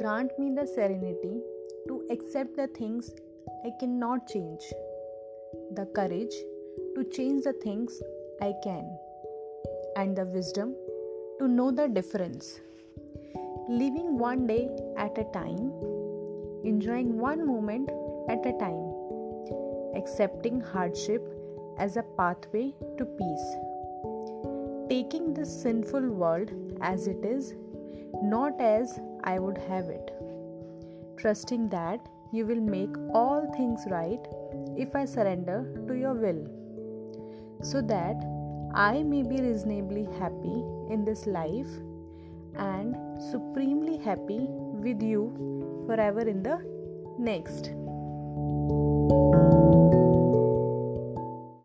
grant me the serenity to accept the things I cannot change, the courage to change the things I can, and the wisdom to know the difference. Living one day at a time, enjoying one moment at a time, accepting hardship as a pathway to peace, taking this sinful world as it is, not as I would have it, trusting that you will make all things right if I surrender to your will, so that I may be reasonably happy in this life and supremely happy with you forever in the next.